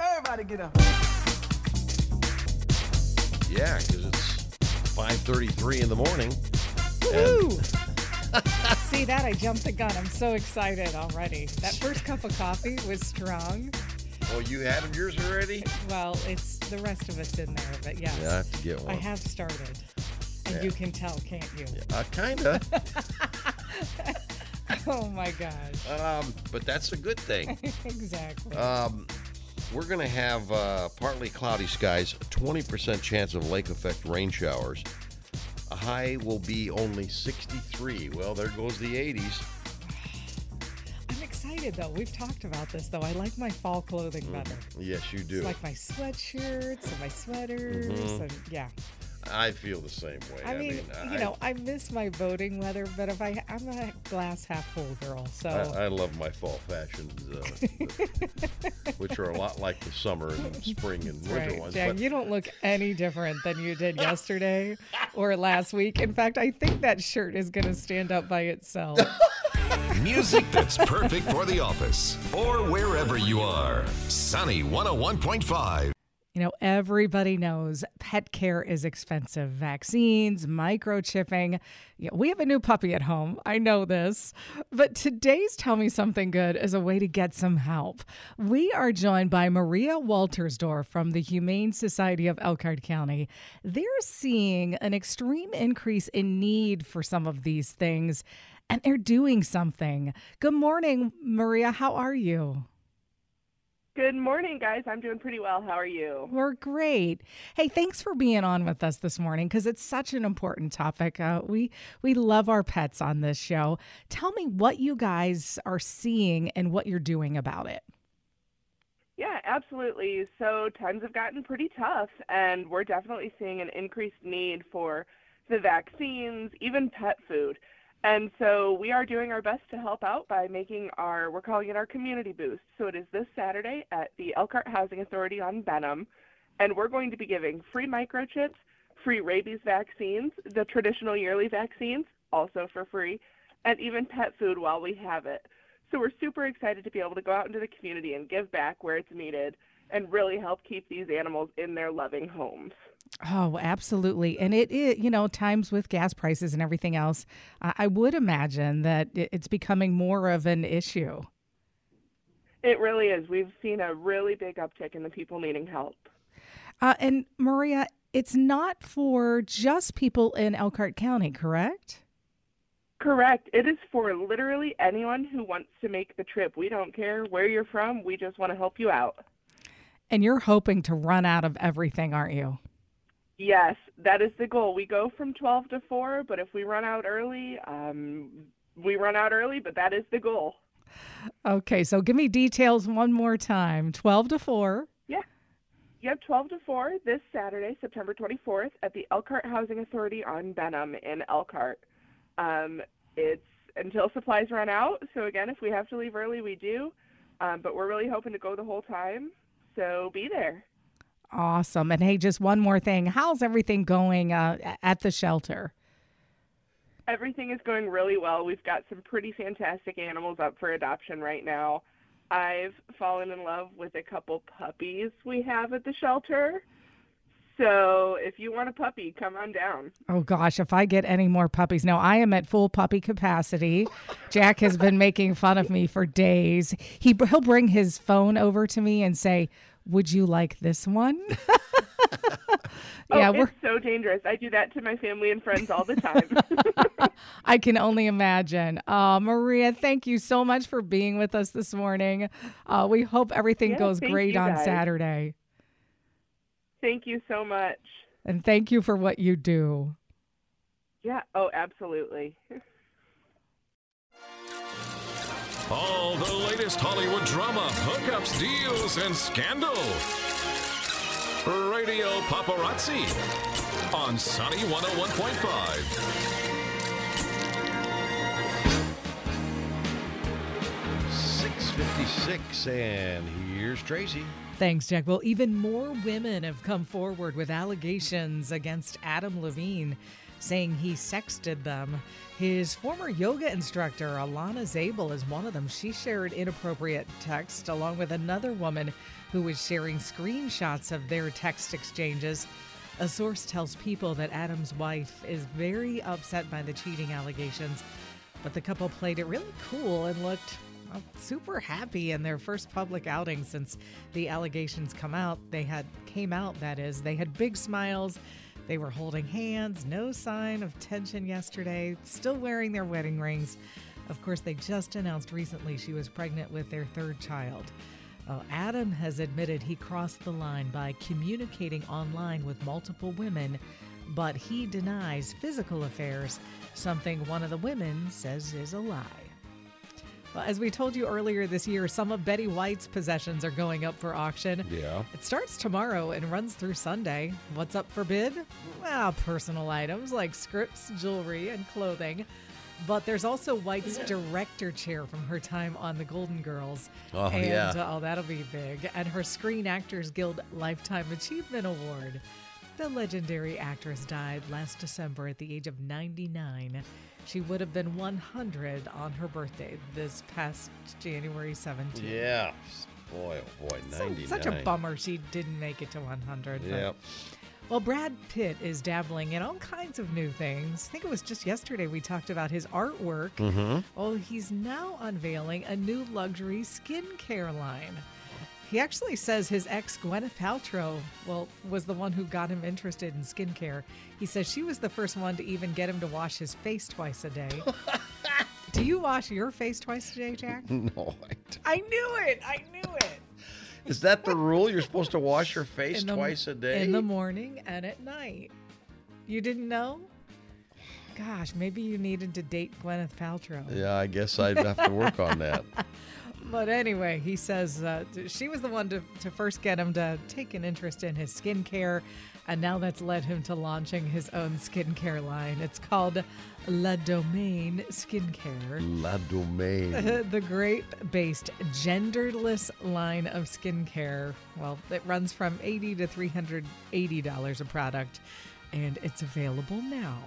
Everybody get up. Yeah, because it's 5:33 in the morning. Woo! See that? I jumped the gun. I'm so excited already. That first cup of coffee was strong. Oh, you had yours already? Well, it's the rest of us in there, but yes. Yeah, I have to get one. I have started. And Yeah. you can tell, can't you? Uh, kinda. Oh my gosh. um, but that's a good thing. exactly. Um, we're going to have uh, partly cloudy skies, 20% chance of lake effect rain showers. A high will be only 63. Well, there goes the 80s. I'm excited though. We've talked about this though. I like my fall clothing better. Yes, you do. It's like my sweatshirts and my sweaters Mhm. and yeah. I feel the same way. I mean, you know, I miss my voting weather, but if I I'm a glass half full girl, so I, I love my fall fashions, uh, which are a lot like the summer and spring and That's winter right. ones. Jack, but you don't look any different than you did yesterday or last week. In fact, I think that shirt is going to stand up by itself. Music that's perfect for the office or wherever you are. Sunny 101.5. You know, everybody knows pet care is expensive. Vaccines, microchipping. Yeah, we have a new puppy at home. I know this. But today's Tell Me Something Good is a way to get some help. We are joined by Maria Waltersdorf from the Humane Society of Elkhart County. They're seeing an extreme increase in need for some of these things, and they're doing something. Good morning, Maria. How are you? Good morning, guys. I'm doing pretty well. How are you? We're great. Hey, thanks for being on with us this morning because it's such an important topic. Uh, we we love our pets on this show. Tell me what you guys are seeing and what you're doing about it. Yeah, absolutely. So times have gotten pretty tough, and we're definitely seeing an increased need for the vaccines, even pet food. And so we are doing our best to help out by making our, we're calling it our community boost. So it is this Saturday at the Elkhart Housing Authority on Benham, and we're going to be giving free microchips, free rabies vaccines, the traditional yearly vaccines, also for free, and even pet food while we have it. So we're super excited to be able to go out into the community and give back where it's needed and really help keep these animals in their loving homes. Oh, absolutely. And it, it you know, times with gas prices and everything else, I I would imagine that it's becoming more of an issue. It really is. We've seen a really big uptick in the people needing help. Uh, and Maria, it's not for just people in Elkhart County, correct? Correct. It is for literally anyone who wants to make the trip. We don't care where you're from. We just want to help you out. And you're hoping to run out of everything, aren't you? Yes, that is the goal. We go from 12 to 4, but if we run out early, um, we run out early, but that is the goal. Okay, so give me details one more time. 12 to 4. Yeah. Yep, 12 to 4 this Saturday, September 24th, at the Elkhart Housing Authority on Benham in Elkhart. Um, it's until supplies run out. So, again, if we have to leave early, we do. Um, but we're really hoping to go the whole time. So, be there. Awesome. And hey, just one more thing. How's everything going uh, at the shelter? Everything is going really well. We've got some pretty fantastic animals up for adoption right now. I've fallen in love with a couple puppies we have at the shelter. So if you want a puppy, come on down. Oh gosh, if I get any more puppies. No, I am at full puppy capacity. Jack has been making fun of me for days. He he'll bring his phone over to me and say, "Would you like this one?" Oh, yeah, we're it's so dangerous. I do that to my family and friends all the time. I can only imagine. Uh, Maria, thank you so much for being with us this morning. Uh, we hope everything Yeah, goes great on. Saturday. Thank you so much. And thank you for what you do. Yeah, oh, absolutely. All the latest Hollywood drama, hookups, deals, and scandal. Radio Paparazzi on Sunny 101.5. 656, and here's Tracy. Thanks, Jack. Well, even more women have come forward with allegations against Adam Levine. saying he sexted them. His former yoga instructor, Alana Zabel, is one of them. She shared inappropriate text along with another woman who was sharing screenshots of their text exchanges. A source tells people that Adam's wife is very upset by the cheating allegations, but the couple played it really cool and looked super happy in their first public outing since the allegations come out. They had came out that is. They had big smiles. They were holding hands, no sign of tension yesterday, still wearing their wedding rings. Of course, they just announced recently she was pregnant with their third child. Uh, Adam has admitted he crossed the line by communicating online with multiple women, but he denies physical affairs, something one of the women says is a lie. Well, as we told you earlier this year, some of Betty White's possessions are going up for auction. Yeah. It starts tomorrow and runs through Sunday. What's up for bid? Well, personal items like scripts, jewelry, and clothing. But there's also White's director chair from her time on The Golden Girls. Oh, and, yeah. uh, oh, that'll be big. And her Screen Actors Guild Lifetime Achievement Award. The legendary actress died last December at the age of 99. She would have been 100 on her birthday this past January 17th. Yeah. Boy, oh boy, So- 99. such a bummer she didn't make it to 100. but- Yep. Well, Brad Pitt is dabbling in all kinds of new things. I think it was just yesterday we talked about his artwork. Mm-hmm. Well, he's now unveiling a new luxury skincare line. He actually says his ex Gwyneth Paltrow, well, was the one who got him interested in skincare. He says she was the first one to even get him to wash his face twice a day. Do you wash your face twice a day, Jack? No, I don't. I knew it. I knew it. is that the rule? You're supposed to wash your face the- twice a day? In the morning and at night. You didn't know? Gosh, maybe you needed to date Gwyneth Paltrow. yeah, I guess I'd have to work on that. But anyway, he says uh, she was the one to, to first get him to take an interest in his skincare, and now that's led him to launching his own skincare line. It's called La Domaine Skincare. La Domaine. the grape based genderless line of skincare. Well, it runs from 80 to $380 a product, and it's available now.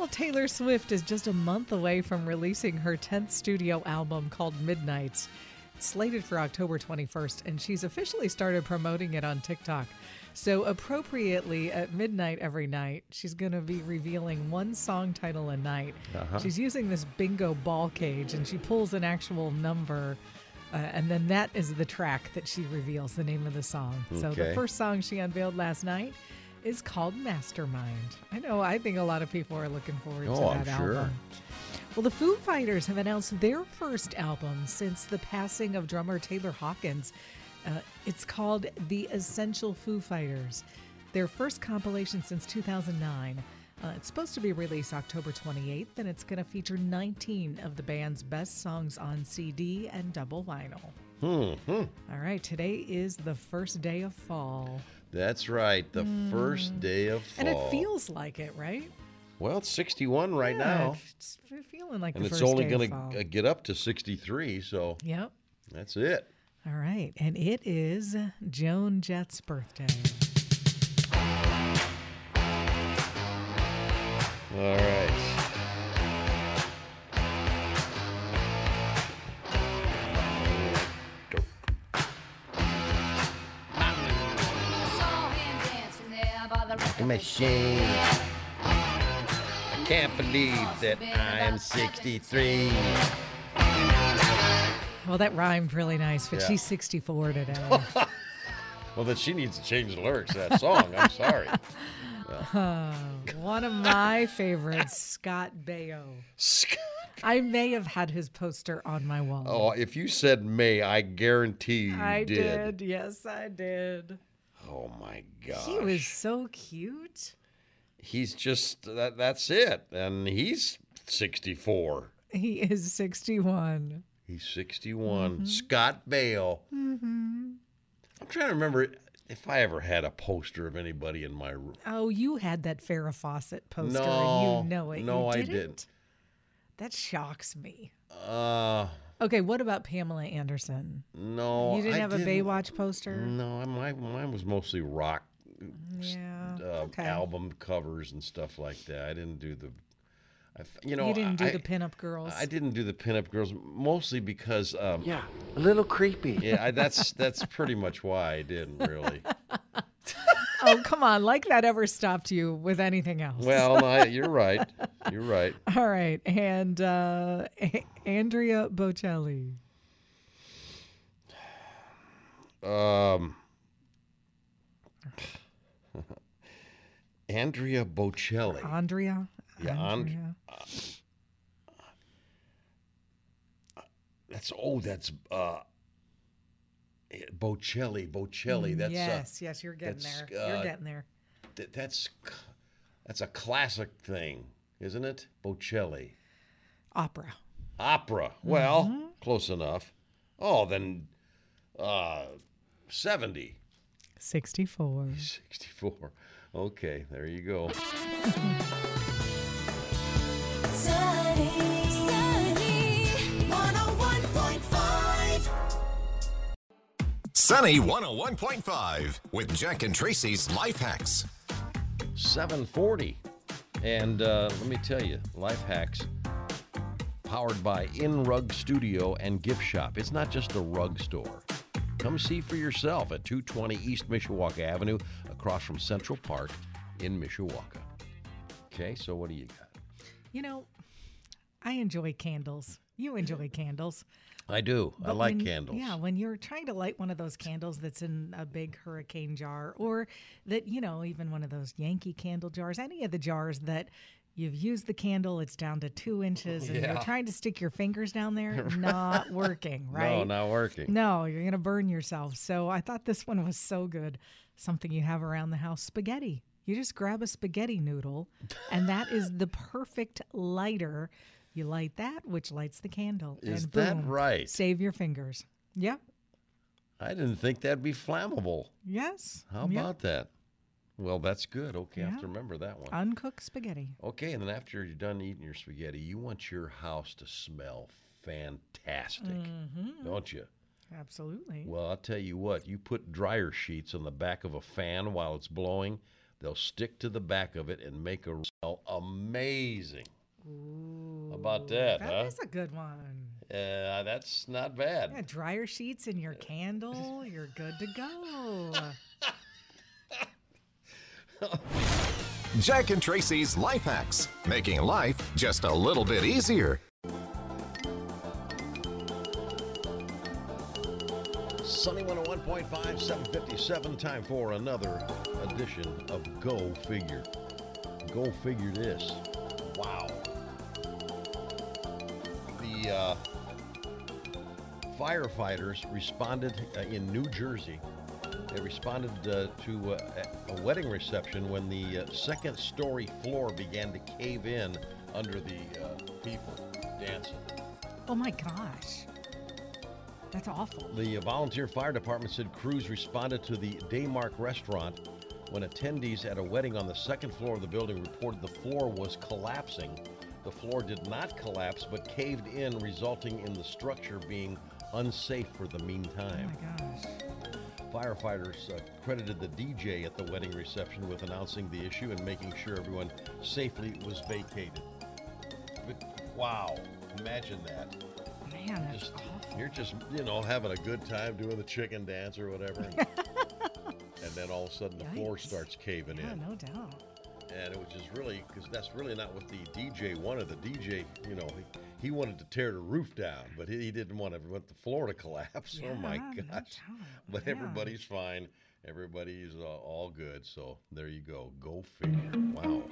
Well, Taylor Swift is just a month away from releasing her 10th studio album called Midnights. It's slated for October 21st, and she's officially started promoting it on TikTok. So, appropriately, at midnight every night, she's going to be revealing one song title a night. She's using this bingo ball cage, and she pulls an actual number. Uh, and then that is the track that she reveals the name of the song. So the first song she unveiled last night is called Mastermind. I know, I think a lot of people are looking forward to Oh, that I'm sure. Well, the Foo Fighters have announced their first album since the passing of drummer Taylor Hawkins. Uh, it's called The Essential Foo Fighters, their first compilation since 2009. Uh, it's supposed to be released October 28th, and it's going to feature 19 of the band's best songs on CD and double vinyl. hmm All right, today is the first day of fall. That's right. The first day of fall. Mm. And it feels like it, right? well, it's 61 right Yeah, now, It's feeling like and the it's first only day going of fall. to get up to 63. So Yep. that's it. All right. And it is Joan Jett's birthday. All right. The Machine. I can't believe that I am 63. Well, that rhymed really nice, but Yeah. she's 64 today. Well, then she needs to change the lyrics to that song. I'm sorry. Uh, one of my favorites, Scott Baio. I may have had his poster on my wall. Oh, if you said May, I guarantee you I did. did. Yes, I did. Oh my gosh. He was so cute. He's just that. That's it, and he's 64. He is 61. He's 61. Mm-hmm. Scott Bale. I'm trying to remember if I ever had a poster of anybody in my room. Oh, you had that Farrah Fawcett poster, No, and you know it. no, You I didn't? didn't. That shocks me. Uh, Okay, what about Pamela Anderson? no. you didn't I have a didn't. Baywatch poster? No, my mine was mostly rock Yeah. uh, Okay. album covers and stuff like that. I didn't do the, I f you know, you didn't do I, the pinup girls. I didn't do the pinup girls mostly because, um, Yeah, a little creepy. yeah, I, that's that's pretty much why I didn't really. oh, come on. Like that ever stopped you with anything else. Well, no, you're right. You're right. All right. And uh, A- Andrea Bocelli. Um, Andrea Bocelli. Andrea. Yeah, And- Andrea. That's oh, that's uh, Bocelli. Bocelli. That's uh, yes, yes, you're getting there. uh, you're getting there. th- that's that's a classic thing, isn't it? Bocelli. Opera. Opera. Well, Mm-hmm. close enough. Oh, then uh, 70. 64. 64. Okay, there you go. Sunny 101.5 with Jack and Tracy's Life Hacks. 740. And uh, let me tell you, Life Hacks, powered by In Rug Studio and Gift Shop. It's not just a rug store. Come see for yourself at 220 East Mishawaka Avenue, across from Central Park in Mishawaka. Okay, so what do you got? You know, I enjoy candles. You enjoy candles. I do. I like when- candles. Yeah, when you're trying to light one of those candles that's in a big hurricane jar, or that, you know, even one of those Yankee candle jars, any of the jars that you've used the candle, it's down to two inches, and Yeah. you're trying to stick your fingers down there, not working, right? No, not working. No, you're going to burn yourself. So I thought this one was so good. Something you have around the house spaghetti. You just grab a spaghetti noodle, and that is the perfect lighter. You light that, which lights the candle. Is and that boom, right? Save your fingers. Yep. I didn't think that'd be flammable. Yes. How Yep. about that? Well, that's good. Okay, I have to remember that one. uncooked spaghetti? Okay, and then after you're done eating your spaghetti, you want your house to smell fantastic, Mm-hmm. don't you? Absolutely. Well, I'll tell you what, you put dryer sheets on the back of a fan while it's blowing, they'll stick to the back of it and make a smell amazing. How about that, That huh? is a good one. Uh, that's not bad. Yeah, dryer sheets in your candle. You're good to go. Jack and Tracy's Life Hacks, making life just a little bit easier. Sunny 101.5, 757, time for another edition of Go Figure. Go Figure this. The uh, firefighters responded uh, in New Jersey. They responded uh, to uh, a wedding reception when the uh, second story floor began to cave in under the uh, people dancing. oh my gosh. That's awful. The volunteer fire department said crews responded to the Daymark restaurant when attendees at a wedding on the second floor of the building reported the floor was collapsing. The floor did not collapse but caved in, resulting in the structure being unsafe for the meantime. Oh my gosh. Firefighters uh, credited the DJ at the wedding reception with announcing the issue and making sure everyone safely was vacated. But, wow, imagine that Man, that's just awful. you're just you know having a good time doing the chicken dance or whatever and, and then all of a sudden the floor starts caving in. Yeah, in no doubt. And it was just really because that's really not what the dj wanted. The dj you know he, he wanted to tear the roof down but he, he didn't want to want the floor to collapse. Oh my Yeah, no gosh. but Yeah. everybody's fine. Everybody's uh, all good. So there you go. Go figure. Wow